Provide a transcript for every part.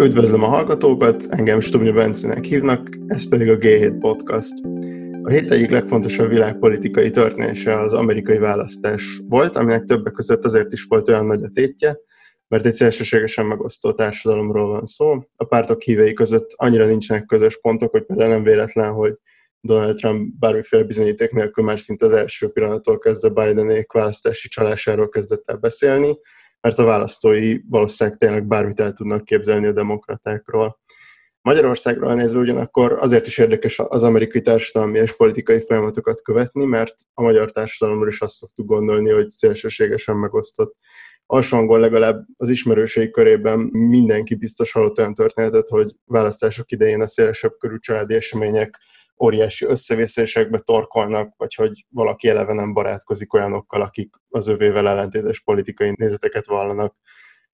Üdvözlöm a hallgatókat, engem Stubnya Bencének hívnak, ez pedig a G7 Podcast. A hét egyik legfontosabb világpolitikai történése az amerikai választás volt, aminek többek között azért is volt olyan nagy a tétje, mert egy szélsőségesen megosztó társadalomról van szó. A pártok hívei között annyira nincsenek közös pontok, hogy például nem véletlen, hogy Donald Trump bármiféle bizonyíték nélkül már szinte az első pillanattól kezdve Bidenék választási csalásáról kezdett el beszélni, mert a választói valószínűleg tényleg bármit el tudnak képzelni a demokratákról. Magyarországról nézve ugyanakkor azért is érdekes az amerikai társadalmi és politikai folyamatokat követni, mert a magyar társadalomról is azt szoktuk gondolni, hogy szélsőségesen megosztott. Alsóangol legalább az ismerőség körében mindenki biztos hallott olyan történetet, hogy választások idején a szélesebb körű családi események óriási összevisszaésekbe torkolnak, vagy hogy valaki eleve nem barátkozik olyanokkal, akik az övével ellentétes politikai nézeteket vallanak.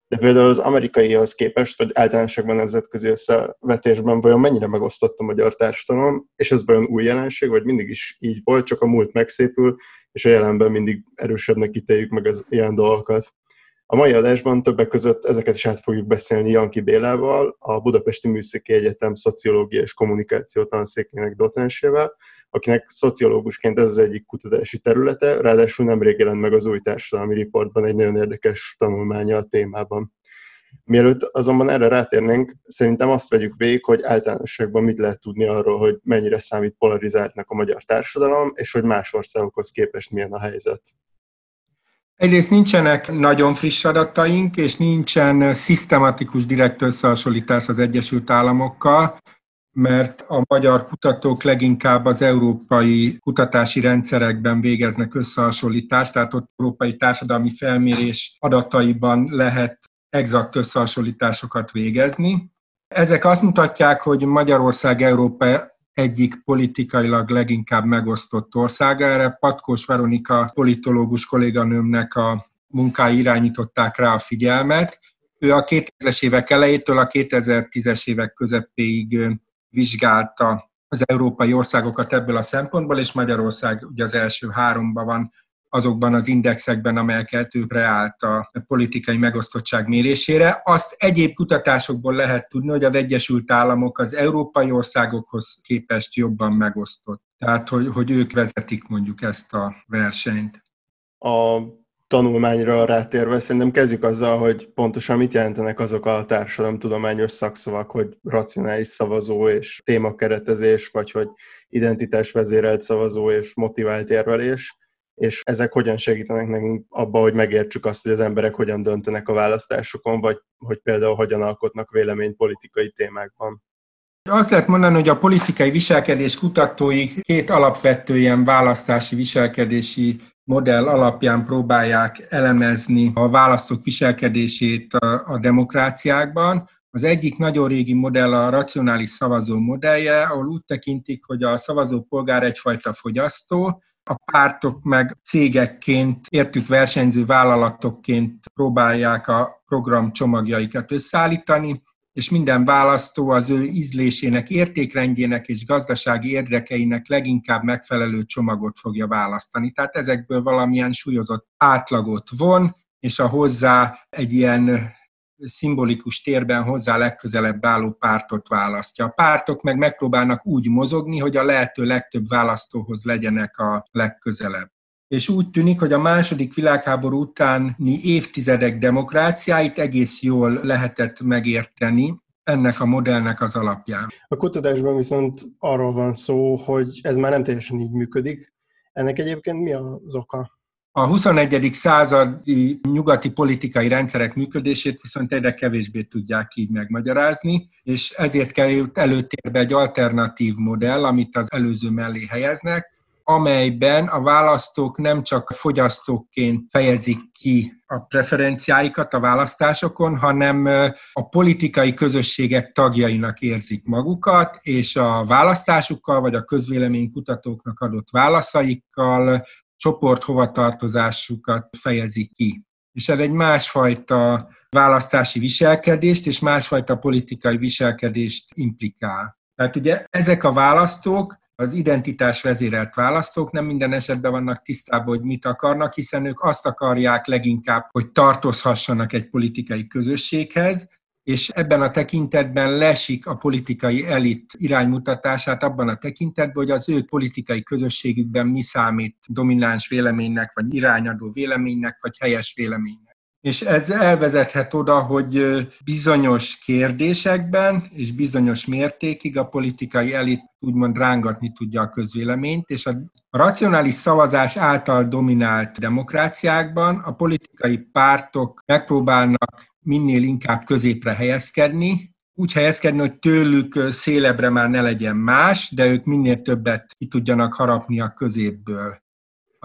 De például az amerikaihoz képest, vagy általánosságban nemzetközi összevetésben vajon mennyire megosztott a magyar társadalom, és ez vajon új jelenség, vagy mindig is így volt, csak a múlt megszépül, és a jelenben mindig erősebbnek ítéljük meg az ilyen dolgokat. A mai adásban többek között ezeket is át fogjuk beszélni Janki Bélával, a Budapesti Műszaki Egyetem szociológia és kommunikáció tanszékének docensével, akinek szociológusként ez az egyik kutatási területe, ráadásul nemrég jelent meg az új társadalmi riportban egy nagyon érdekes tanulmánya a témában. Mielőtt azonban erre rátérnénk, szerintem azt vegyük végig, hogy általánosságban mit lehet tudni arról, hogy mennyire számít polarizáltnak a magyar társadalom, és hogy más országokhoz képest milyen a helyzet. Egyrészt nincsenek nagyon friss adataink, és nincsen szisztematikus direkt összehasonlítás az Egyesült Államokkal, mert a magyar kutatók leginkább az európai kutatási rendszerekben végeznek összehasonlítást, tehát ott európai társadalmi felmérés adataiban lehet exakt összehasonlításokat végezni. Ezek azt mutatják, hogy Magyarország Európa egyik politikailag leginkább megosztott országa. Erre Patkós Veronika politológus kolléganőmnek a munkái irányították rá a figyelmet. Ő a 2000-es évek elejétől a 2010-es évek közepéig vizsgálta az európai országokat ebből a szempontból, és Magyarország ugye az első háromban van azokban az indexekben, amelyeket ő reált a politikai megosztottság mérésére. Azt egyéb kutatásokból lehet tudni, hogy az Egyesült Államok az európai országokhoz képest jobban megosztott. Tehát, hogy, hogy ők vezetik mondjuk ezt a versenyt. A tanulmányra rátérve szerintem kezdjük azzal, hogy pontosan mit jelentenek azok a társadalomtudományos szakszavak, hogy racionális szavazó és témakeretezés, vagy hogy identitásvezérelt szavazó és motivált érvelés és ezek hogyan segítenek nekünk abba, hogy megértsük azt, hogy az emberek hogyan döntenek a választásokon, vagy hogy például hogyan alkotnak véleményt politikai témákban. Azt lehet mondani, hogy a politikai viselkedés kutatói két alapvető ilyen választási viselkedési modell alapján próbálják elemezni a választók viselkedését a, a demokráciákban. Az egyik nagyon régi modell a racionális szavazó modellje, ahol úgy tekintik, hogy a szavazó polgár egyfajta fogyasztó, a pártok meg cégekként, értük versenyző vállalatokként próbálják a program csomagjaikat összeállítani, és minden választó az ő ízlésének, értékrendjének és gazdasági érdekeinek leginkább megfelelő csomagot fogja választani. Tehát ezekből valamilyen súlyozott átlagot von, és a hozzá egy ilyen szimbolikus térben hozzá legközelebb álló pártot választja. A pártok meg megpróbálnak úgy mozogni, hogy a lehető legtöbb választóhoz legyenek a legközelebb. És úgy tűnik, hogy a második világháború utáni évtizedek demokráciáit egész jól lehetett megérteni, ennek a modellnek az alapján. A kutatásban viszont arról van szó, hogy ez már nem teljesen így működik. Ennek egyébként mi az oka? A 21. századi nyugati politikai rendszerek működését viszont egyre kevésbé tudják így megmagyarázni, és ezért került előtérbe egy alternatív modell, amit az előző mellé helyeznek, amelyben a választók nem csak fogyasztóként fejezik ki a preferenciáikat a választásokon, hanem a politikai közösségek tagjainak érzik magukat, és a választásukkal vagy a közvéleménykutatóknak adott válaszaikkal csoport hovatartozásukat fejezik ki. És ez egy másfajta választási viselkedést és másfajta politikai viselkedést implikál. Tehát ugye ezek a választók, az identitás vezérelt választók nem minden esetben vannak tisztában, hogy mit akarnak, hiszen ők azt akarják leginkább, hogy tartozhassanak egy politikai közösséghez, és ebben a tekintetben lesik a politikai elit iránymutatását abban a tekintetben, hogy az ő politikai közösségükben mi számít domináns véleménynek, vagy irányadó véleménynek, vagy helyes véleménynek. És ez elvezethet oda, hogy bizonyos kérdésekben és bizonyos mértékig a politikai elit úgymond rángatni tudja a közvéleményt, és a racionális szavazás által dominált demokráciákban a politikai pártok megpróbálnak minél inkább középre helyezkedni, úgy helyezkedni, hogy tőlük szélebre már ne legyen más, de ők minél többet ki tudjanak harapni a középből.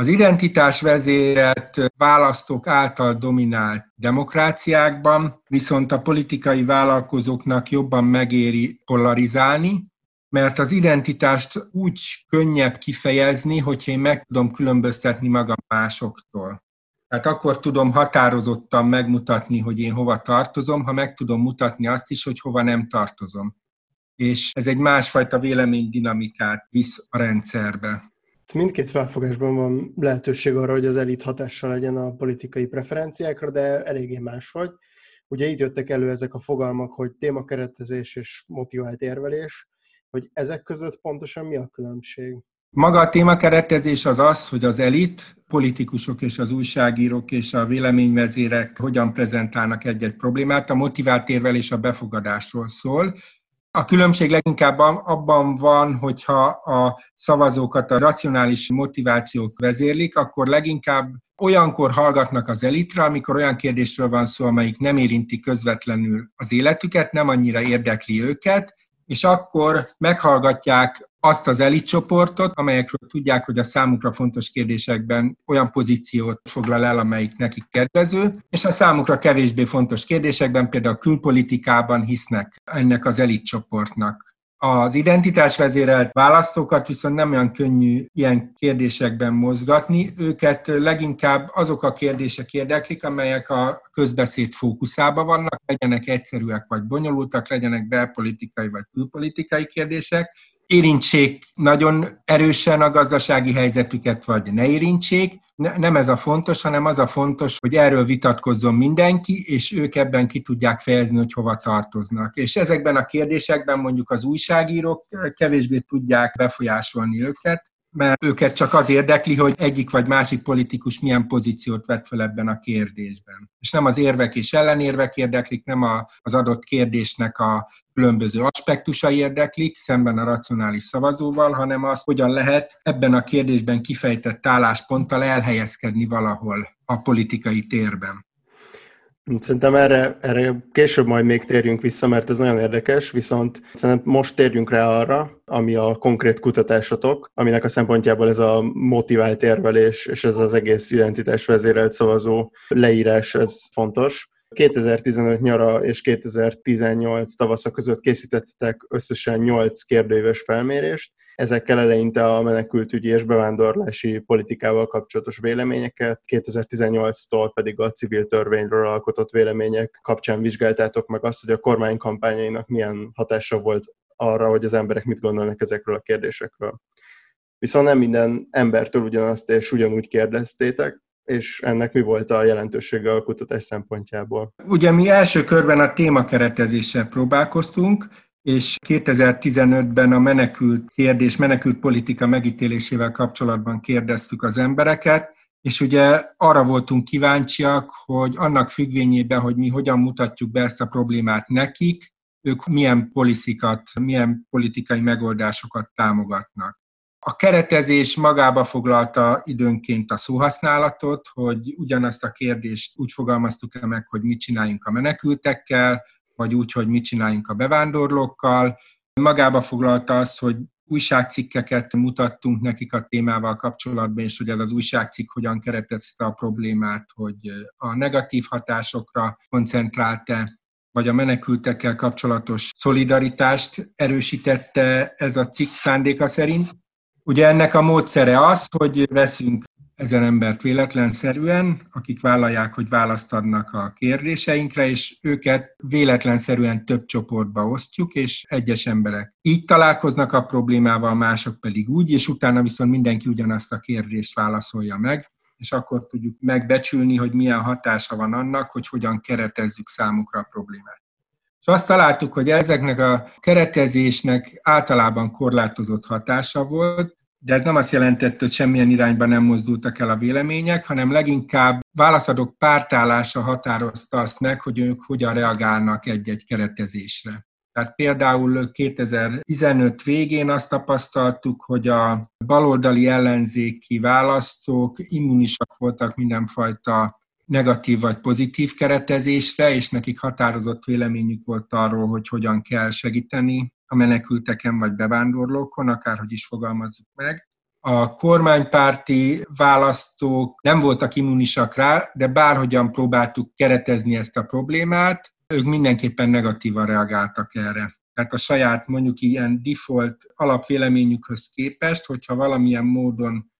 Az identitás vezérelt választók által dominált demokráciákban viszont a politikai vállalkozóknak jobban megéri polarizálni, mert az identitást úgy könnyebb kifejezni, hogyha én meg tudom különböztetni magam másoktól. Tehát akkor tudom határozottan megmutatni, hogy én hova tartozom, ha meg tudom mutatni azt is, hogy hova nem tartozom. És ez egy másfajta véleménydinamikát visz a rendszerbe. Mindkét felfogásban van lehetőség arra, hogy az elit hatással legyen a politikai preferenciákra, de eléggé máshogy. Ugye itt jöttek elő ezek a fogalmak, hogy témakeretezés és motivált érvelés, hogy ezek között pontosan mi a különbség? Maga a témakeretezés az az, hogy az elit, politikusok és az újságírók és a véleményvezérek hogyan prezentálnak egy-egy problémát. A motivált érvelés a befogadásról szól, a különbség leginkább abban van, hogyha a szavazókat a racionális motivációk vezérlik, akkor leginkább olyankor hallgatnak az elitre, amikor olyan kérdésről van szó, amelyik nem érinti közvetlenül az életüket, nem annyira érdekli őket, és akkor meghallgatják azt az elitcsoportot, amelyekről tudják, hogy a számukra fontos kérdésekben olyan pozíciót foglal el, amelyik nekik kedvező, és a számukra kevésbé fontos kérdésekben, például a külpolitikában hisznek ennek az elitcsoportnak. Az identitásvezérelt választókat viszont nem olyan könnyű ilyen kérdésekben mozgatni. Őket leginkább azok a kérdések érdeklik, amelyek a közbeszéd fókuszában vannak, legyenek egyszerűek vagy bonyolultak, legyenek belpolitikai vagy külpolitikai kérdések, érintsék nagyon erősen a gazdasági helyzetüket, vagy ne érintsék. Nem ez a fontos, hanem az a fontos, hogy erről vitatkozzon mindenki, és ők ebben ki tudják fejezni, hogy hova tartoznak. És ezekben a kérdésekben mondjuk az újságírók kevésbé tudják befolyásolni őket, mert őket csak az érdekli, hogy egyik vagy másik politikus milyen pozíciót vett fel ebben a kérdésben. És nem az érvek és ellenérvek érdeklik, nem a, az adott kérdésnek a különböző aspektusai érdeklik, szemben a racionális szavazóval, hanem az, hogyan lehet ebben a kérdésben kifejtett állásponttal elhelyezkedni valahol a politikai térben. Szerintem erre, erre később majd még térjünk vissza, mert ez nagyon érdekes, viszont szerintem most térjünk rá arra, ami a konkrét kutatásotok, aminek a szempontjából ez a motivált érvelés és ez az egész identitás vezérelt szavazó leírás, ez fontos. 2015 nyara és 2018 tavasza között készítettek összesen 8 kérdőíves felmérést, Ezekkel eleinte a menekültügyi és bevándorlási politikával kapcsolatos véleményeket, 2018-tól pedig a civil törvényről alkotott vélemények kapcsán vizsgáltátok meg azt, hogy a kormány kampányainak milyen hatása volt arra, hogy az emberek mit gondolnak ezekről a kérdésekről. Viszont nem minden embertől ugyanazt és ugyanúgy kérdeztétek, és ennek mi volt a jelentősége a kutatás szempontjából? Ugye mi első körben a témakeretezéssel próbálkoztunk, és 2015-ben a menekült kérdés, menekült politika megítélésével kapcsolatban kérdeztük az embereket, és ugye arra voltunk kíváncsiak, hogy annak függvényében, hogy mi hogyan mutatjuk be ezt a problémát nekik, ők milyen poliциkat, milyen politikai megoldásokat támogatnak. A keretezés magába foglalta időnként a szóhasználatot, hogy ugyanazt a kérdést úgy fogalmaztuk el meg, hogy mit csináljunk a menekültekkel, vagy úgy, hogy mit csináljunk a bevándorlókkal. Magába foglalta azt, hogy újságcikkeket mutattunk nekik a témával kapcsolatban, és hogy ez az újságcikk hogyan keretezte a problémát, hogy a negatív hatásokra koncentrált-e, vagy a menekültekkel kapcsolatos szolidaritást erősítette ez a cikk szándéka szerint. Ugye ennek a módszere az, hogy veszünk ezer embert véletlenszerűen, akik vállalják, hogy választ adnak a kérdéseinkre, és őket véletlenszerűen több csoportba osztjuk, és egyes emberek így találkoznak a problémával, mások pedig úgy, és utána viszont mindenki ugyanazt a kérdést válaszolja meg, és akkor tudjuk megbecsülni, hogy milyen hatása van annak, hogy hogyan keretezzük számukra a problémát. És azt találtuk, hogy ezeknek a keretezésnek általában korlátozott hatása volt, de ez nem azt jelentett, hogy semmilyen irányba nem mozdultak el a vélemények, hanem leginkább válaszadók pártállása határozta azt meg, hogy ők hogyan reagálnak egy-egy keretezésre. Tehát például 2015 végén azt tapasztaltuk, hogy a baloldali ellenzéki választók immunisak voltak mindenfajta negatív vagy pozitív keretezésre, és nekik határozott véleményük volt arról, hogy hogyan kell segíteni a menekülteken vagy bevándorlókon, akárhogy is fogalmazzuk meg. A kormánypárti választók nem voltak immunisak rá, de bárhogyan próbáltuk keretezni ezt a problémát, ők mindenképpen negatívan reagáltak erre. Tehát a saját mondjuk ilyen default alapvéleményükhöz képest, hogyha valamilyen módon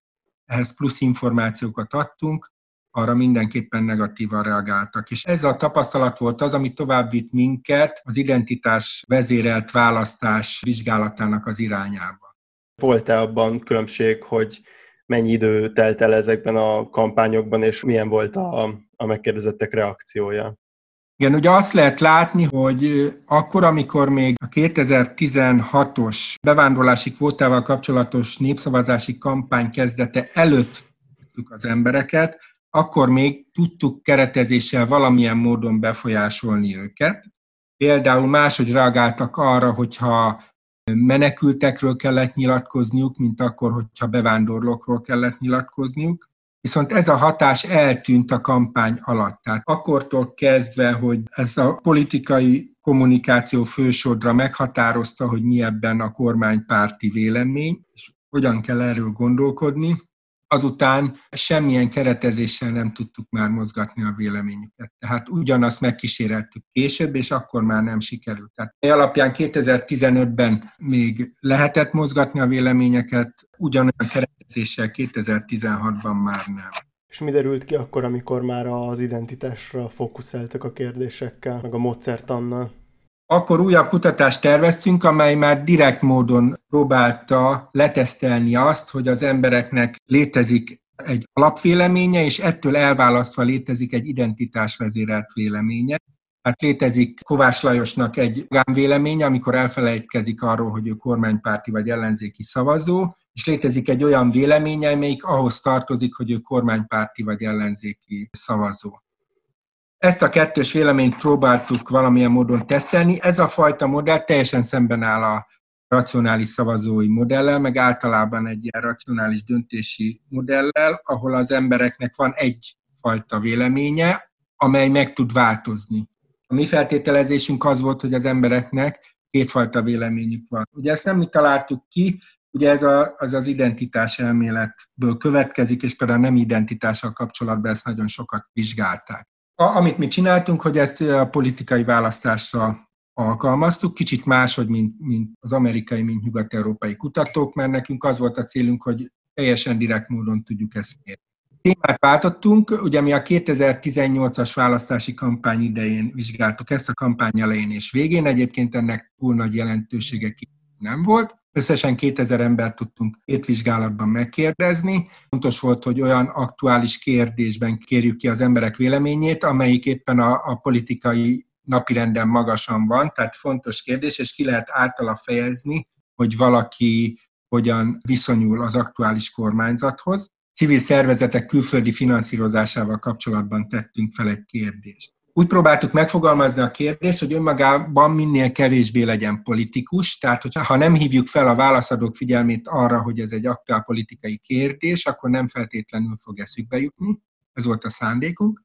ehhez plusz információkat adtunk, arra mindenképpen negatívan reagáltak. És ez a tapasztalat volt az, ami tovább vitt minket az identitás vezérelt választás vizsgálatának az irányába. Volt-e abban különbség, hogy mennyi idő telt el ezekben a kampányokban, és milyen volt a, a megkérdezettek reakciója? Igen, ugye azt lehet látni, hogy akkor, amikor még a 2016-os bevándorlási kvótával kapcsolatos népszavazási kampány kezdete előtt az embereket, akkor még tudtuk keretezéssel valamilyen módon befolyásolni őket. Például máshogy reagáltak arra, hogyha menekültekről kellett nyilatkozniuk, mint akkor, hogyha bevándorlókról kellett nyilatkozniuk. Viszont ez a hatás eltűnt a kampány alatt. Tehát akkortól kezdve, hogy ez a politikai kommunikáció fősodra meghatározta, hogy mi ebben a kormánypárti vélemény, és hogyan kell erről gondolkodni, azután semmilyen keretezéssel nem tudtuk már mozgatni a véleményüket. Tehát ugyanazt megkíséreltük később, és akkor már nem sikerült. Tehát alapján 2015-ben még lehetett mozgatni a véleményeket, ugyanolyan keretezéssel 2016-ban már nem. És mi derült ki akkor, amikor már az identitásra fókuszáltak a kérdésekkel, meg a módszertannal? Akkor újabb kutatást terveztünk, amely már direkt módon próbálta letesztelni azt, hogy az embereknek létezik egy alapvéleménye, és ettől elválasztva létezik egy identitásvezérelt véleménye. Hát létezik Kovács Lajosnak egy véleménye, amikor elfelejtkezik arról, hogy ő kormánypárti vagy ellenzéki szavazó, és létezik egy olyan véleménye, amelyik ahhoz tartozik, hogy ő kormánypárti vagy ellenzéki szavazó. Ezt a kettős véleményt próbáltuk valamilyen módon tesztelni. Ez a fajta modell teljesen szemben áll a racionális szavazói modellel, meg általában egy ilyen racionális döntési modellel, ahol az embereknek van egy fajta véleménye, amely meg tud változni. A mi feltételezésünk az volt, hogy az embereknek kétfajta véleményük van. Ugye ezt nem mi találtuk ki, ugye ez a, az az identitás elméletből következik, és például nem identitással kapcsolatban ezt nagyon sokat vizsgálták. Amit mi csináltunk, hogy ezt a politikai választásra alkalmaztuk, kicsit máshogy, mint, mint az amerikai, mint nyugat-európai kutatók, mert nekünk az volt a célunk, hogy teljesen direkt módon tudjuk ezt mérni. Témát váltottunk, ugye mi a 2018-as választási kampány idején vizsgáltuk ezt a kampány elején és végén, egyébként ennek túl nagy jelentősége nem volt. Összesen 2000 embert tudtunk két vizsgálatban megkérdezni. Fontos volt, hogy olyan aktuális kérdésben kérjük ki az emberek véleményét, amelyik éppen a, a politikai napirenden magasan van, tehát fontos kérdés, és ki lehet általa fejezni, hogy valaki hogyan viszonyul az aktuális kormányzathoz. Civil szervezetek külföldi finanszírozásával kapcsolatban tettünk fel egy kérdést. Úgy próbáltuk megfogalmazni a kérdést, hogy önmagában minél kevésbé legyen politikus, tehát hogyha, ha nem hívjuk fel a válaszadók figyelmét arra, hogy ez egy aktuál politikai kérdés, akkor nem feltétlenül fog eszükbe jutni. Ez volt a szándékunk.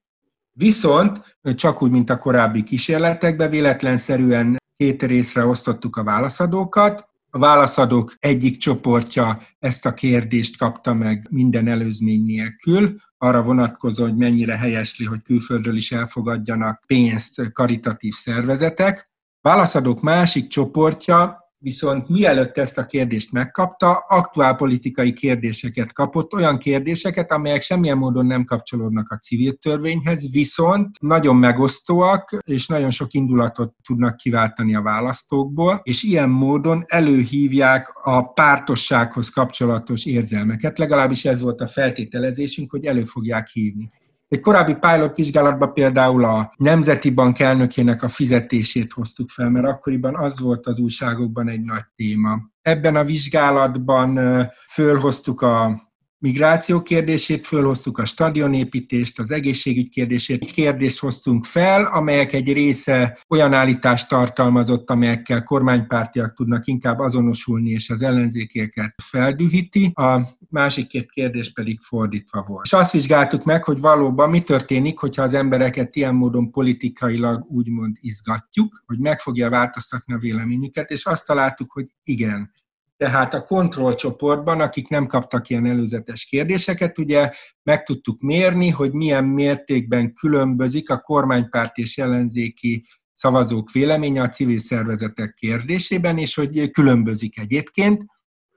Viszont csak úgy, mint a korábbi kísérletekben, véletlenszerűen két részre osztottuk a válaszadókat. A válaszadók egyik csoportja ezt a kérdést kapta meg minden előzmény nélkül, arra vonatkozó, hogy mennyire helyesli, hogy külföldről is elfogadjanak pénzt karitatív szervezetek. Válaszadók másik csoportja viszont mielőtt ezt a kérdést megkapta, aktuálpolitikai kérdéseket kapott, olyan kérdéseket, amelyek semmilyen módon nem kapcsolódnak a civil törvényhez, viszont nagyon megosztóak, és nagyon sok indulatot tudnak kiváltani a választókból, és ilyen módon előhívják a pártossághoz kapcsolatos érzelmeket, legalábbis ez volt a feltételezésünk, hogy elő fogják hívni. Egy korábbi pilot vizsgálatban például a Nemzeti Bank elnökének a fizetését hoztuk fel, mert akkoriban az volt az újságokban egy nagy téma. Ebben a vizsgálatban fölhoztuk a migráció kérdését, fölhoztuk a stadionépítést, az egészségügy kérdését. Kérdést hoztunk fel, amelyek egy része olyan állítást tartalmazott, amelyekkel kormánypártiak tudnak inkább azonosulni, és az ellenzékieket feldühíti. A másik két kérdés pedig fordítva volt. És azt vizsgáltuk meg, hogy valóban mi történik, hogyha az embereket ilyen módon politikailag úgymond izgatjuk, hogy meg fogja változtatni a véleményüket, és azt találtuk, hogy igen, tehát a kontrollcsoportban, akik nem kaptak ilyen előzetes kérdéseket, ugye meg tudtuk mérni, hogy milyen mértékben különbözik a kormánypárt és ellenzéki szavazók véleménye a civil szervezetek kérdésében, és hogy különbözik egyébként,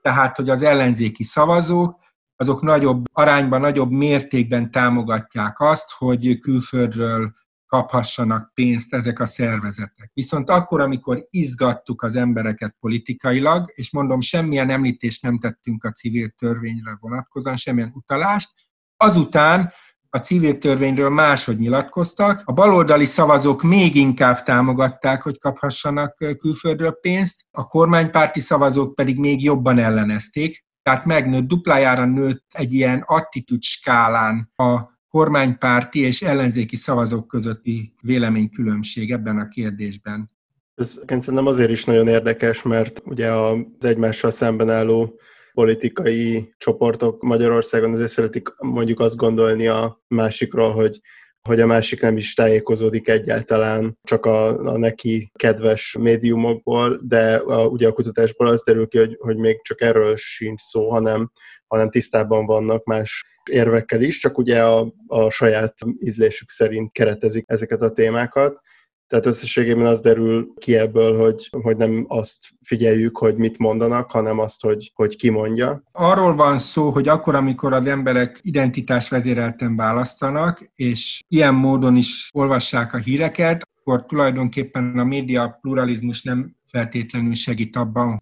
tehát hogy az ellenzéki szavazók azok nagyobb arányban, nagyobb mértékben támogatják azt, hogy külföldről kaphassanak pénzt ezek a szervezetek. Viszont akkor, amikor izgattuk az embereket politikailag, és mondom, semmilyen említést nem tettünk a civil törvényre vonatkozóan, semmilyen utalást, azután a civil törvényről máshogy nyilatkoztak, a baloldali szavazók még inkább támogatták, hogy kaphassanak külföldről pénzt, a kormánypárti szavazók pedig még jobban ellenezték, tehát megnőtt, duplájára nőtt egy ilyen attitűd skálán a kormánypárti és ellenzéki szavazók közötti véleménykülönbség ebben a kérdésben. Ez szerintem azért is nagyon érdekes, mert ugye az egymással szemben álló politikai csoportok Magyarországon azért szeretik mondjuk azt gondolni a másikról, hogy hogy a másik nem is tájékozódik egyáltalán csak a, a neki kedves médiumokból, de a, ugye a kutatásból az derül ki, hogy, hogy még csak erről sincs szó, hanem, hanem tisztában vannak más érvekkel is, csak ugye a, a saját ízlésük szerint keretezik ezeket a témákat. Tehát összességében az derül ki ebből, hogy, hogy nem azt figyeljük, hogy mit mondanak, hanem azt, hogy, hogy ki mondja. Arról van szó, hogy akkor, amikor az emberek identitás vezérelten választanak, és ilyen módon is olvassák a híreket, akkor tulajdonképpen a média pluralizmus nem feltétlenül segít abban,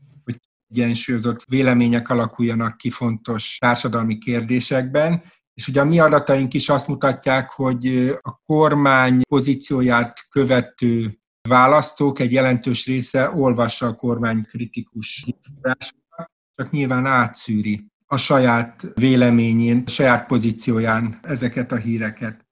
egyensúlyozott vélemények alakuljanak ki fontos társadalmi kérdésekben, és ugye a mi adataink is azt mutatják, hogy a kormány pozícióját követő választók egy jelentős része olvassa a kormány kritikus forrásokat, csak nyilván átszűri a saját véleményén, a saját pozícióján ezeket a híreket.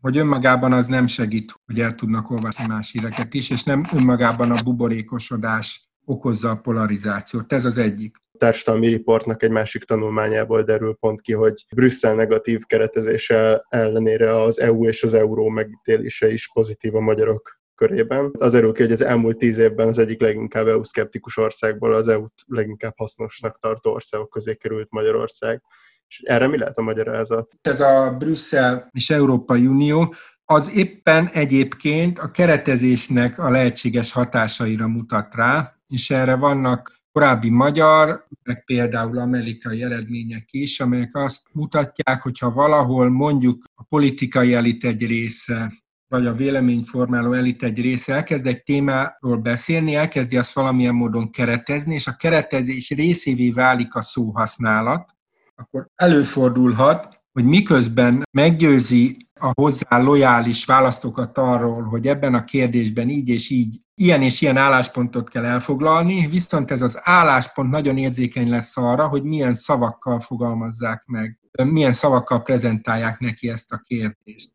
Hogy önmagában az nem segít, hogy el tudnak olvasni más híreket is, és nem önmagában a buborékosodás okozza a polarizációt. Ez az egyik társadalmi riportnak egy másik tanulmányából derül pont ki, hogy Brüsszel negatív keretezése ellenére az EU és az euró megítélése is pozitív a magyarok körében. Az erről ki, hogy az elmúlt tíz évben az egyik leginkább EU-szkeptikus országból az EU-t leginkább hasznosnak tartó országok közé került Magyarország. És erre mi lehet a magyarázat? Ez a Brüsszel és Európai Unió az éppen egyébként a keretezésnek a lehetséges hatásaira mutat rá, és erre vannak korábbi magyar, meg például amerikai eredmények is, amelyek azt mutatják, hogyha valahol mondjuk a politikai elit egy része, vagy a véleményformáló elit egy része elkezd egy témáról beszélni, elkezdi azt valamilyen módon keretezni, és a keretezés részévé válik a szóhasználat, akkor előfordulhat, hogy miközben meggyőzi a hozzá lojális választókat arról, hogy ebben a kérdésben így és így, ilyen és ilyen álláspontot kell elfoglalni, viszont ez az álláspont nagyon érzékeny lesz arra, hogy milyen szavakkal fogalmazzák meg, milyen szavakkal prezentálják neki ezt a kérdést.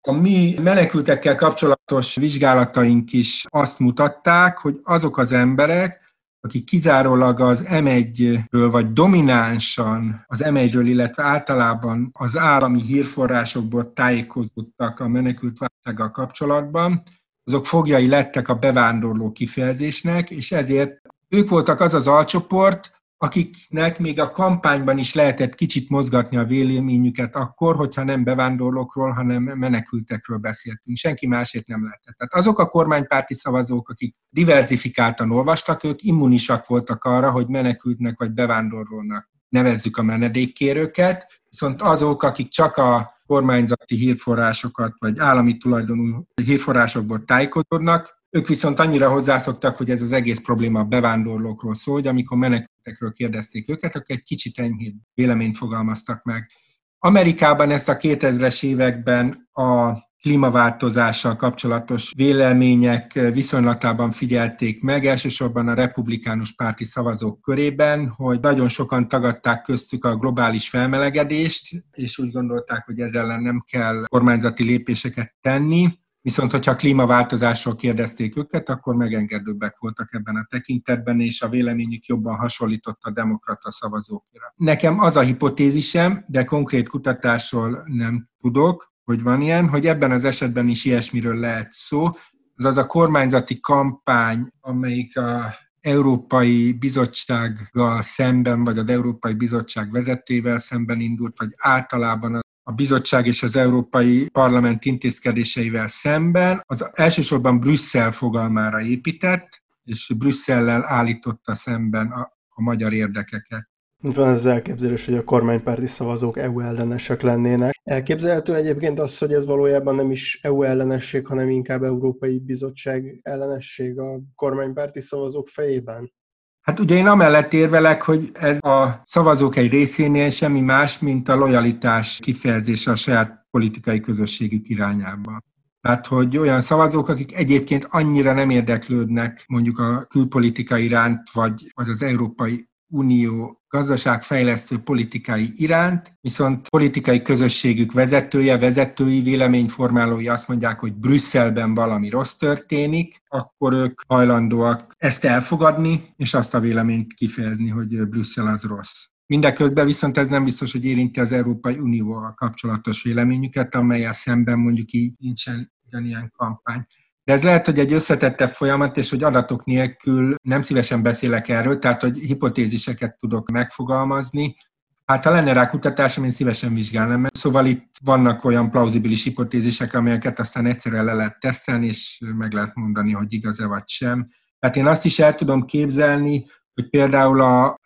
A mi menekültekkel kapcsolatos vizsgálataink is azt mutatták, hogy azok az emberek, akik kizárólag az M1-ről, vagy dominánsan az M1-ről, illetve általában az állami hírforrásokból tájékozódtak a menekült válsággal kapcsolatban, azok fogjai lettek a bevándorló kifejezésnek, és ezért ők voltak az az alcsoport, akiknek még a kampányban is lehetett kicsit mozgatni a véleményüket akkor, hogyha nem bevándorlókról, hanem menekültekről beszéltünk. Senki másért nem lehetett. Tehát azok a kormánypárti szavazók, akik diversifikáltan olvastak, ők immunisak voltak arra, hogy menekültnek vagy bevándorlónak nevezzük a menedékkérőket, viszont azok, akik csak a kormányzati hírforrásokat vagy állami tulajdonú hírforrásokból tájékozódnak, ők viszont annyira hozzászoktak, hogy ez az egész probléma a bevándorlókról szól, hogy amikor menekültekről kérdezték őket, akkor egy kicsit enyhébb véleményt fogalmaztak meg. Amerikában ezt a 2000-es években a klímaváltozással kapcsolatos vélemények viszonylatában figyelték meg, elsősorban a republikánus párti szavazók körében, hogy nagyon sokan tagadták köztük a globális felmelegedést, és úgy gondolták, hogy ezzel ellen nem kell kormányzati lépéseket tenni. Viszont, hogyha a klímaváltozásról kérdezték őket, akkor megengedőbbek voltak ebben a tekintetben, és a véleményük jobban hasonlított a demokrata szavazókra. Nekem az a hipotézisem, de konkrét kutatásról nem tudok, hogy van ilyen, hogy ebben az esetben is ilyesmiről lehet szó. Az a kormányzati kampány, amelyik a Európai Bizottsággal szemben, vagy az Európai Bizottság vezetőivel szemben indult, vagy általában a bizottság és az Európai Parlament intézkedéseivel szemben, az elsősorban Brüsszel fogalmára épített, és Brüsszellel állította szemben a, a magyar érdekeket. Van az elképzelés, hogy a kormánypárti szavazók EU ellenesek lennének. Elképzelhető egyébként az, hogy ez valójában nem is EU ellenesség, hanem inkább Európai Bizottság ellenesség a kormánypárti szavazók fejében? Hát ugye én amellett érvelek, hogy ez a szavazók egy részénél semmi más, mint a lojalitás kifejezése a saját politikai közösségük irányába. Tehát, hogy olyan szavazók, akik egyébként annyira nem érdeklődnek mondjuk a külpolitika iránt, vagy az az Európai Unió gazdaságfejlesztő politikai iránt, viszont politikai közösségük vezetője, vezetői, véleményformálói azt mondják, hogy Brüsszelben valami rossz történik, akkor ők hajlandóak ezt elfogadni, és azt a véleményt kifejezni, hogy Brüsszel az rossz. Mindeközben viszont ez nem biztos, hogy érinti az Európai Unióval kapcsolatos véleményüket, amelyel szemben mondjuk így nincsen ugyanilyen kampány. De ez lehet, hogy egy összetettebb folyamat, és hogy adatok nélkül nem szívesen beszélek erről, tehát hogy hipotéziseket tudok megfogalmazni. Hát ha lenne rá kutatásom, én szívesen vizsgálnám. Szóval itt vannak olyan plauzibilis hipotézisek, amelyeket aztán egyszerre le lehet tesztelni, és meg lehet mondani, hogy igaz-e vagy sem. Tehát én azt is el tudom képzelni, hogy például a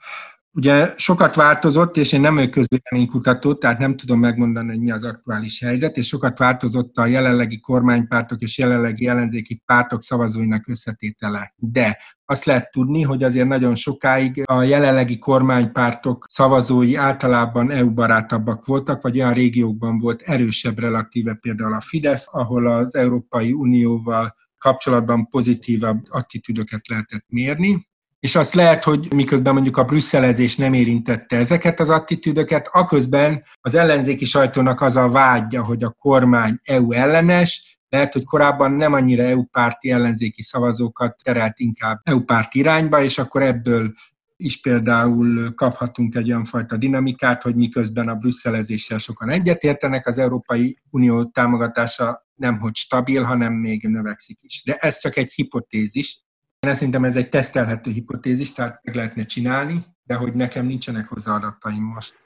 Ugye sokat változott, és én nem vagyok közvéleménykutató, tehát nem tudom megmondani, hogy mi az aktuális helyzet, és sokat változott a jelenlegi kormánypártok és jelenlegi ellenzéki pártok szavazóinak összetétele. De azt lehet tudni, hogy azért nagyon sokáig a jelenlegi kormánypártok szavazói általában EU-barátabbak voltak, vagy olyan régiókban volt erősebb relatíve például a Fidesz, ahol az Európai Unióval kapcsolatban pozitívabb attitűdöket lehetett mérni, és azt lehet, hogy miközben mondjuk a brüsszelezés nem érintette ezeket az attitűdöket, aközben az ellenzéki sajtónak az a vágya, hogy a kormány EU ellenes, lehet, hogy korábban nem annyira EU-párti ellenzéki szavazókat terelt inkább EU-párt irányba, és akkor ebből is például kaphatunk egy olyan fajta dinamikát, hogy miközben a brüsszelezéssel sokan egyetértenek, az Európai Unió támogatása nem hogy stabil, hanem még növekszik is. De ez csak egy hipotézis, én szerintem ez egy tesztelhető hipotézis, tehát meg lehetne csinálni, de hogy nekem nincsenek hozzá adataim most.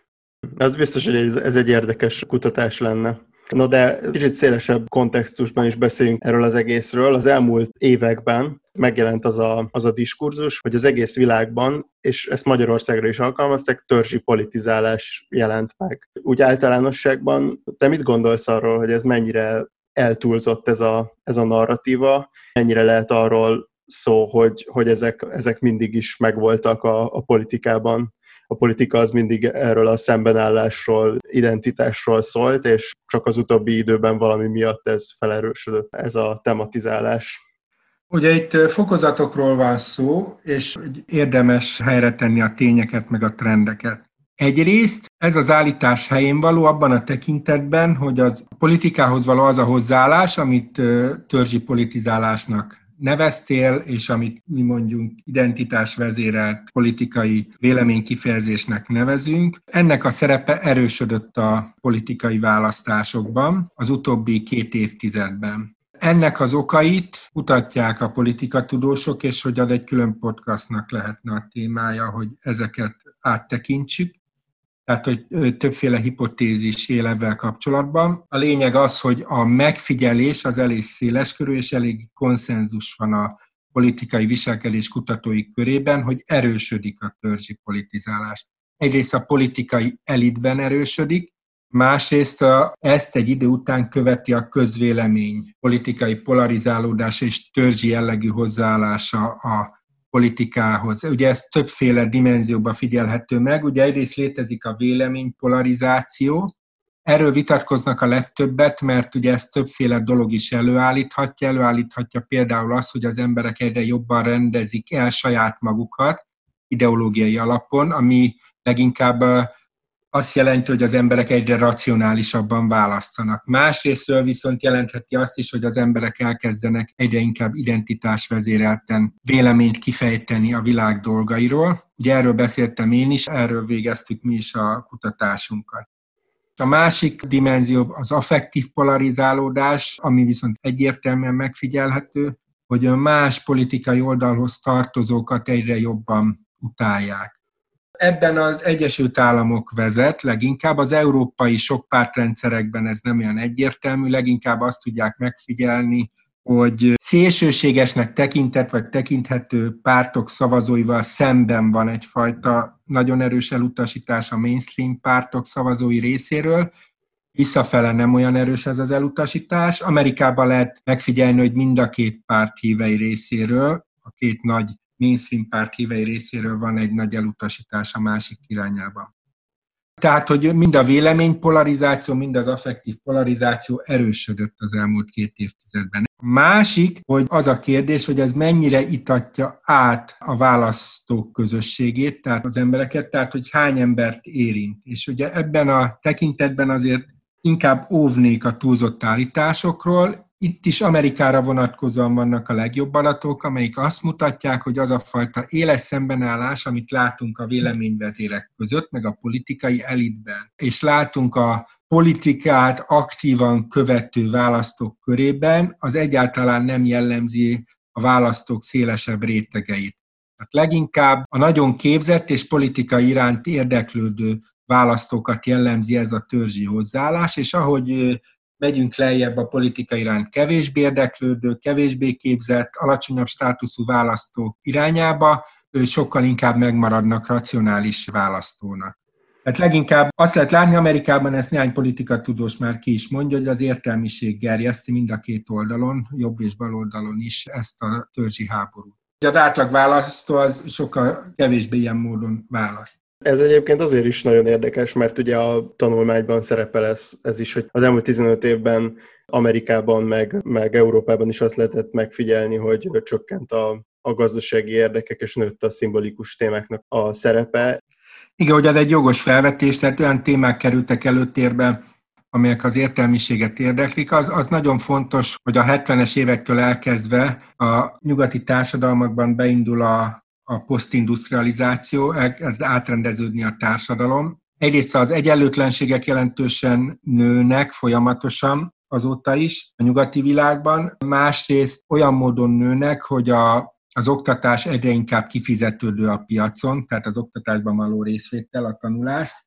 Az biztos, hogy ez egy érdekes kutatás lenne. No de kicsit szélesebb kontextusban is beszéljünk erről az egészről. Az elmúlt években megjelent az a, az a diskurzus, hogy az egész világban, és ezt Magyarországra is alkalmazták, törzsi politizálás jelent meg. Úgy általánosságban te mit gondolsz arról, hogy ez mennyire eltúlzott ez a, ez a narratíva, mennyire lehet arról szó, hogy, hogy ezek, ezek mindig is megvoltak a, a politikában. A politika az mindig erről a szembenállásról, identitásról szólt, és csak az utóbbi időben valami miatt ez felerősödött, ez a tematizálás. Ugye itt fokozatokról van szó, és érdemes helyre tenni a tényeket, meg a trendeket. Egyrészt ez az állítás helyén való abban a tekintetben, hogy az politikához való az a hozzáállás, amit törzsi politizálásnak neveztél, és amit mi mondjuk identitásvezérelt politikai véleménykifejezésnek nevezünk. Ennek a szerepe erősödött a politikai választásokban az utóbbi két évtizedben. Ennek az okait mutatják a politikatudósok, és hogy ad egy külön podcastnak lehetne a témája, hogy ezeket áttekintsük tehát hogy többféle hipotézis él ebben kapcsolatban. A lényeg az, hogy a megfigyelés az elég széles körül, és elég konszenzus van a politikai viselkedés kutatói körében, hogy erősödik a törzsi politizálás. Egyrészt a politikai elitben erősödik, másrészt a, ezt egy idő után követi a közvélemény politikai polarizálódása és törzsi jellegű hozzáállása a politikához. Ugye ez többféle dimenzióban figyelhető meg. Ugye egyrészt létezik a véleménypolarizáció, Erről vitatkoznak a legtöbbet, mert ugye ezt többféle dolog is előállíthatja. Előállíthatja például azt, hogy az emberek egyre jobban rendezik el saját magukat ideológiai alapon, ami leginkább azt jelenti, hogy az emberek egyre racionálisabban választanak. Másrésztről viszont jelentheti azt is, hogy az emberek elkezdenek egyre inkább identitásvezérelten véleményt kifejteni a világ dolgairól. Ugye erről beszéltem én is, erről végeztük mi is a kutatásunkat. A másik dimenzió az affektív polarizálódás, ami viszont egyértelműen megfigyelhető, hogy a más politikai oldalhoz tartozókat egyre jobban utálják. Ebben az Egyesült Államok vezet, leginkább az európai sokpártrendszerekben ez nem olyan egyértelmű, leginkább azt tudják megfigyelni, hogy szélsőségesnek tekintett vagy tekinthető pártok szavazóival szemben van egyfajta nagyon erős elutasítás a mainstream pártok szavazói részéről, visszafele nem olyan erős ez az elutasítás. Amerikában lehet megfigyelni, hogy mind a két párt hívei részéről, a két nagy mainstream párt hívei részéről van egy nagy elutasítás a másik irányában. Tehát, hogy mind a vélemény polarizáció, mind az affektív polarizáció erősödött az elmúlt két évtizedben. Másik, hogy az a kérdés, hogy ez mennyire itatja át a választók közösségét, tehát az embereket, tehát hogy hány embert érint. És ugye ebben a tekintetben azért inkább óvnék a túlzott állításokról, itt is Amerikára vonatkozóan vannak a legjobb adatok, amelyik azt mutatják, hogy az a fajta éles szembenállás, amit látunk a véleményvezérek között, meg a politikai elitben, és látunk a politikát aktívan követő választók körében, az egyáltalán nem jellemzi a választók szélesebb rétegeit. Tehát leginkább a nagyon képzett és politikai iránt érdeklődő választókat jellemzi ez a törzsi hozzáállás, és ahogy megyünk lejjebb a politika iránt kevésbé érdeklődő, kevésbé képzett, alacsonyabb státuszú választók irányába, ő sokkal inkább megmaradnak racionális választónak. Tehát leginkább azt lehet látni Amerikában, ezt néhány politikatudós már ki is mondja, hogy az értelmiség gerjeszti mind a két oldalon, jobb és bal oldalon is ezt a törzsi háborút. Az átlag választó az sokkal kevésbé ilyen módon választ. Ez egyébként azért is nagyon érdekes, mert ugye a tanulmányban szerepel ez, ez is, hogy az elmúlt 15 évben Amerikában, meg, meg Európában is azt lehetett megfigyelni, hogy csökkent a, a gazdasági érdekek, és nőtt a szimbolikus témáknak a szerepe. Igen, hogy ez egy jogos felvetés, tehát olyan témák kerültek előtérbe, amelyek az értelmiséget érdeklik, az, az nagyon fontos, hogy a 70-es évektől elkezdve a nyugati társadalmakban beindul a a posztindustrializáció, ez átrendeződni a társadalom. Egyrészt az egyenlőtlenségek jelentősen nőnek folyamatosan azóta is a nyugati világban, másrészt olyan módon nőnek, hogy a, az oktatás egyre inkább kifizetődő a piacon, tehát az oktatásban való részvétel, a tanulás.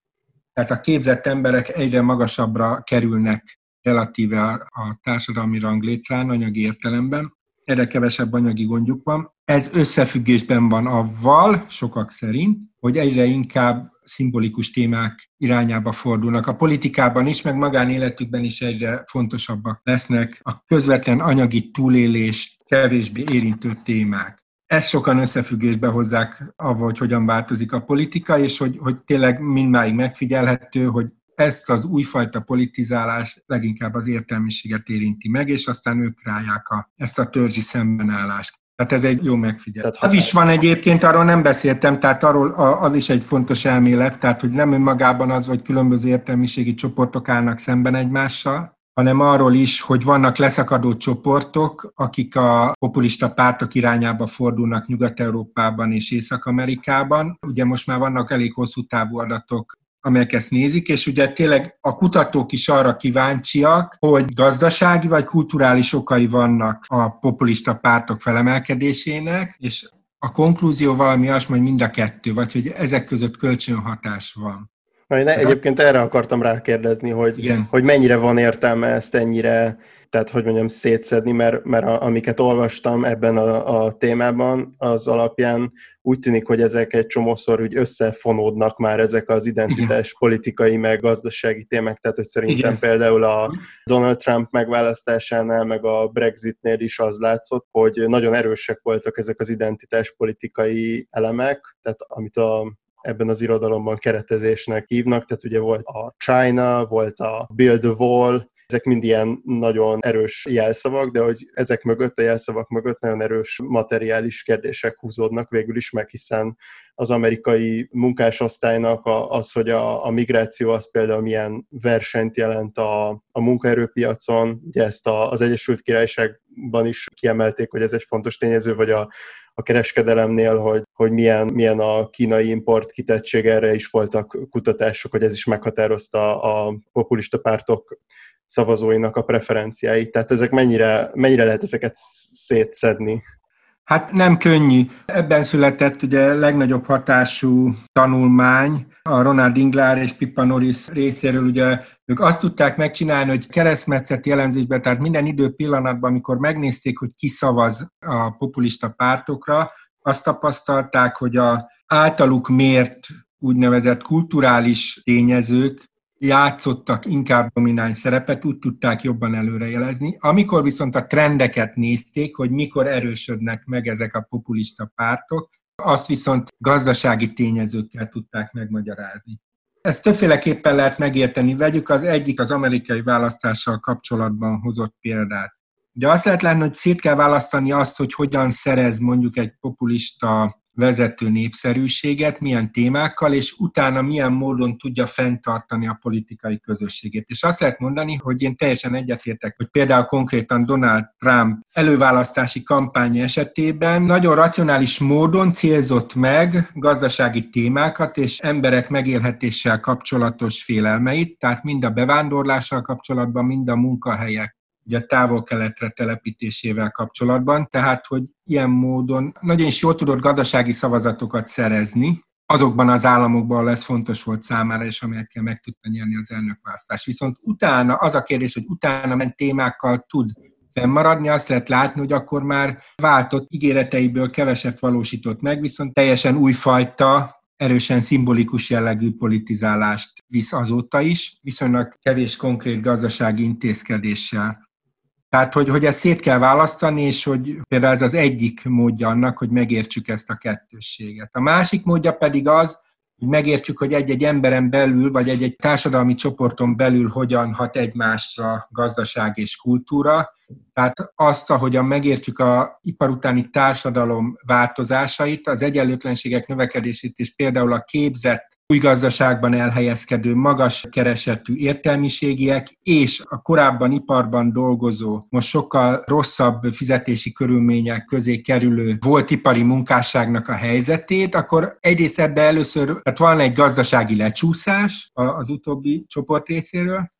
Tehát a képzett emberek egyre magasabbra kerülnek relatíve a, a társadalmi ranglétrán, anyagi értelemben erre kevesebb anyagi gondjuk van. Ez összefüggésben van avval, sokak szerint, hogy egyre inkább szimbolikus témák irányába fordulnak. A politikában is, meg magánéletükben is egyre fontosabbak lesznek a közvetlen anyagi túlélést kevésbé érintő témák. Ezt sokan összefüggésbe hozzák avval, hogy hogyan változik a politika, és hogy, hogy tényleg mindmáig megfigyelhető, hogy ezt az újfajta politizálás leginkább az értelmiséget érinti meg, és aztán ők ráják a, ezt a törzsi szembenállást. Tehát ez egy jó megfigyelés. Az is van egyébként, arról nem beszéltem, tehát arról az is egy fontos elmélet, tehát hogy nem önmagában az, hogy különböző értelmiségi csoportok állnak szemben egymással, hanem arról is, hogy vannak leszakadó csoportok, akik a populista pártok irányába fordulnak Nyugat-Európában és Észak-Amerikában. Ugye most már vannak elég hosszú távú adatok amelyek ezt nézik, és ugye tényleg a kutatók is arra kíváncsiak, hogy gazdasági vagy kulturális okai vannak a populista pártok felemelkedésének, és a konklúzió valami azt, hogy mind a kettő, vagy hogy ezek között kölcsönhatás van. Na, én egyébként erre akartam rákérdezni, hogy, hogy mennyire van értelme ezt ennyire tehát hogy mondjam, szétszedni, mert, mert a, amiket olvastam ebben a, a témában, az alapján úgy tűnik, hogy ezek egy csomószor úgy összefonódnak már ezek az identitás Igen. politikai, meg gazdasági témák, tehát hogy szerintem Igen. például a Donald Trump megválasztásánál, meg a Brexitnél is az látszott, hogy nagyon erősek voltak ezek az identitás politikai elemek, tehát amit a ebben az irodalomban keretezésnek hívnak, tehát ugye volt a China, volt a Build the Wall, ezek mind ilyen nagyon erős jelszavak, de hogy ezek mögött, a jelszavak mögött nagyon erős materiális kérdések húzódnak végül is meg, hiszen az amerikai munkásosztálynak az, hogy a, a migráció az például milyen versenyt jelent a, a munkaerőpiacon, ugye ezt a, az Egyesült Királyságban is kiemelték, hogy ez egy fontos tényező, vagy a, a kereskedelemnél, hogy, hogy milyen, milyen a kínai import kitettség, erre is voltak kutatások, hogy ez is meghatározta a populista pártok szavazóinak a preferenciáit. Tehát ezek mennyire, mennyire lehet ezeket szétszedni? Hát nem könnyű. Ebben született ugye legnagyobb hatású tanulmány, a Ronald Inglár és Pippa Norris részéről ugye ők azt tudták megcsinálni, hogy keresztmetszet jelentésben, tehát minden idő pillanatban, amikor megnézték, hogy ki szavaz a populista pártokra, azt tapasztalták, hogy a általuk mért úgynevezett kulturális tényezők játszottak inkább domináns szerepet, úgy tudták jobban előrejelezni. Amikor viszont a trendeket nézték, hogy mikor erősödnek meg ezek a populista pártok, azt viszont gazdasági tényezőkkel tudták megmagyarázni. Ezt többféleképpen lehet megérteni. Vegyük az egyik az amerikai választással kapcsolatban hozott példát. De azt lehet látni, hogy szét kell választani azt, hogy hogyan szerez mondjuk egy populista vezető népszerűséget, milyen témákkal, és utána milyen módon tudja fenntartani a politikai közösségét. És azt lehet mondani, hogy én teljesen egyetértek, hogy például konkrétan Donald Trump előválasztási kampány esetében nagyon racionális módon célzott meg gazdasági témákat és emberek megélhetéssel kapcsolatos félelmeit, tehát mind a bevándorlással kapcsolatban, mind a munkahelyek ugye távol-keletre telepítésével kapcsolatban, tehát hogy ilyen módon nagyon is jól tudott gazdasági szavazatokat szerezni, azokban az államokban lesz fontos volt számára, és amelyekkel meg tudta nyerni az elnökválasztás. Viszont utána, az a kérdés, hogy utána ment témákkal tud fennmaradni, azt lehet látni, hogy akkor már váltott ígéreteiből keveset valósított meg, viszont teljesen újfajta, erősen szimbolikus jellegű politizálást visz azóta is, viszonylag kevés konkrét gazdasági intézkedéssel. Tehát, hogy, hogy ezt szét kell választani, és hogy például ez az egyik módja annak, hogy megértsük ezt a kettősséget. A másik módja pedig az, hogy megértjük, hogy egy-egy emberen belül, vagy egy-egy társadalmi csoporton belül hogyan hat egymásra gazdaság és kultúra. Tehát azt, ahogyan megértjük a ipar utáni társadalom változásait, az egyenlőtlenségek növekedését, és például a képzett új gazdaságban elhelyezkedő, magas keresetű értelmiségiek és a korábban iparban dolgozó, most sokkal rosszabb fizetési körülmények közé kerülő volt ipari munkásságnak a helyzetét, akkor egyrészt ebbe először, tehát van egy gazdasági lecsúszás az utóbbi csoport részéről,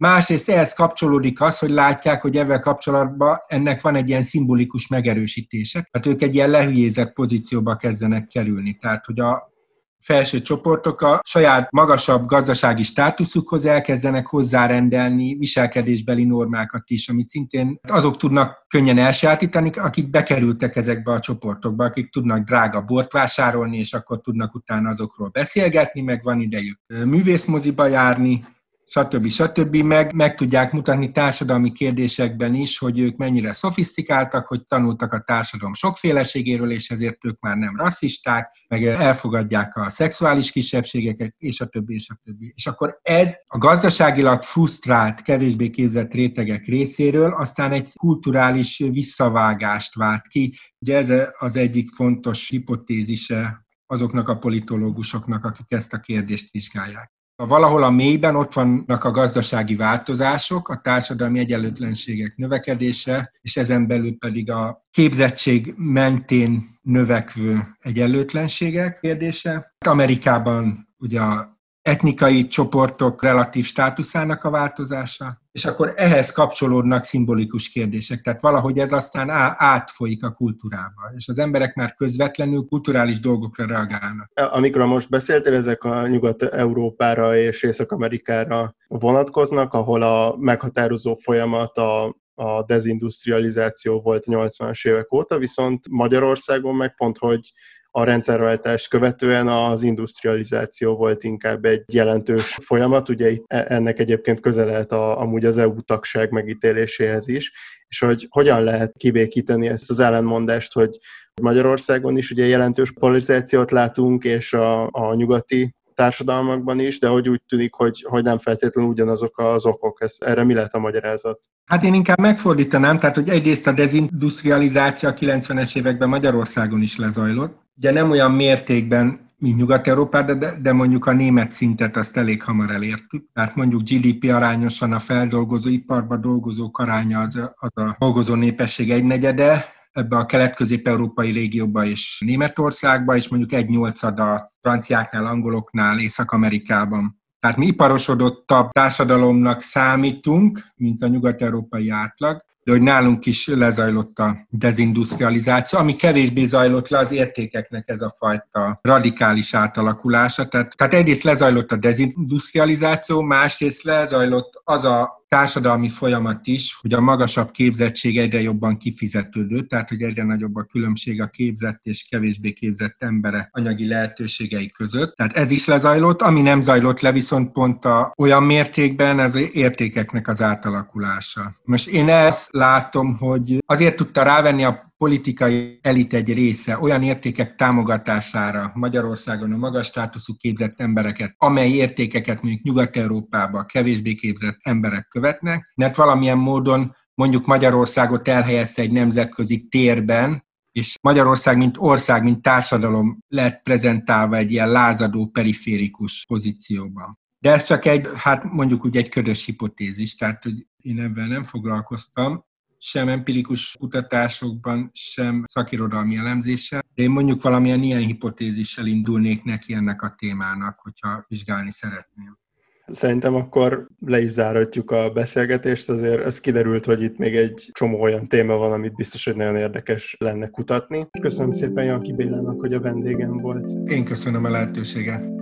Másrészt ehhez kapcsolódik az, hogy látják, hogy ezzel kapcsolatban ennek van egy ilyen szimbolikus megerősítése. Tehát ők egy ilyen lehülyézett pozícióba kezdenek kerülni. Tehát, hogy a felső csoportok a saját magasabb gazdasági státuszukhoz elkezdenek hozzárendelni viselkedésbeli normákat is, amit szintén azok tudnak könnyen elsajátítani, akik bekerültek ezekbe a csoportokba, akik tudnak drága bort vásárolni, és akkor tudnak utána azokról beszélgetni, meg van idejük művészmoziba járni, stb. stb. Meg, meg tudják mutatni társadalmi kérdésekben is, hogy ők mennyire szofisztikáltak, hogy tanultak a társadalom sokféleségéről, és ezért ők már nem rasszisták, meg elfogadják a szexuális kisebbségeket, és a többi, és a többi. És akkor ez a gazdaságilag frusztrált, kevésbé képzett rétegek részéről aztán egy kulturális visszavágást vált ki. Ugye ez az egyik fontos hipotézise azoknak a politológusoknak, akik ezt a kérdést vizsgálják. Valahol a mélyben ott vannak a gazdasági változások, a társadalmi egyenlőtlenségek növekedése, és ezen belül pedig a képzettség mentén növekvő egyenlőtlenségek kérdése. Amerikában ugye a etnikai csoportok relatív státuszának a változása, és akkor ehhez kapcsolódnak szimbolikus kérdések. Tehát valahogy ez aztán átfolyik a kultúrába, és az emberek már közvetlenül kulturális dolgokra reagálnak. Amikor most beszéltél, ezek a Nyugat-Európára és Észak-Amerikára vonatkoznak, ahol a meghatározó folyamat a a dezindustrializáció volt 80-as évek óta, viszont Magyarországon meg pont, hogy a rendszerváltást követően az industrializáció volt inkább egy jelentős folyamat, ugye itt e, ennek egyébként közel lehet a, amúgy az EU tagság megítéléséhez is, és hogy hogyan lehet kibékíteni ezt az ellenmondást, hogy Magyarországon is ugye jelentős polarizációt látunk, és a, a nyugati társadalmakban is, de hogy úgy tűnik, hogy, hogy nem feltétlenül ugyanazok az okok. Ez, erre mi lehet a magyarázat? Hát én inkább megfordítanám, tehát hogy egyrészt a dezindustrializáció a 90-es években Magyarországon is lezajlott. Ugye nem olyan mértékben, mint Nyugat-Európában, de, de mondjuk a német szintet azt elég hamar elértük. Tehát mondjuk GDP arányosan a feldolgozó iparban dolgozók aránya az, az a dolgozó népesség egynegyede, ebbe a kelet-közép-európai régióba és Németországba, és mondjuk egy nyolcad a franciáknál, angoloknál, Észak-Amerikában. Tehát mi iparosodottabb társadalomnak számítunk, mint a nyugat-európai átlag, de hogy nálunk is lezajlott a dezindustrializáció, ami kevésbé zajlott le az értékeknek ez a fajta radikális átalakulása. Tehát, tehát egyrészt lezajlott a dezindustrializáció, másrészt lezajlott az a társadalmi folyamat is, hogy a magasabb képzettség egyre jobban kifizetődő, tehát hogy egyre nagyobb a különbség a képzett és kevésbé képzett emberek anyagi lehetőségei között. Tehát ez is lezajlott, ami nem zajlott le viszont pont a, olyan mértékben ez értékeknek az átalakulása. Most én ezt látom, hogy azért tudta rávenni a politikai elit egy része olyan értékek támogatására Magyarországon a magas státuszú képzett embereket, amely értékeket mondjuk Nyugat-Európában kevésbé képzett emberek követnek, mert valamilyen módon mondjuk Magyarországot elhelyezte egy nemzetközi térben, és Magyarország, mint ország, mint társadalom lett prezentálva egy ilyen lázadó, periférikus pozícióban. De ez csak egy, hát mondjuk úgy egy ködös hipotézis, tehát hogy én ebben nem foglalkoztam, sem empirikus kutatásokban, sem szakirodalmi elemzéssel, de én mondjuk valamilyen ilyen hipotézissel indulnék neki ennek a témának, hogyha vizsgálni szeretném. Szerintem akkor le is záratjuk a beszélgetést, azért ez kiderült, hogy itt még egy csomó olyan téma van, amit biztos, hogy nagyon érdekes lenne kutatni. Köszönöm szépen Janki Bélának, hogy a vendégem volt. Én köszönöm a lehetőséget.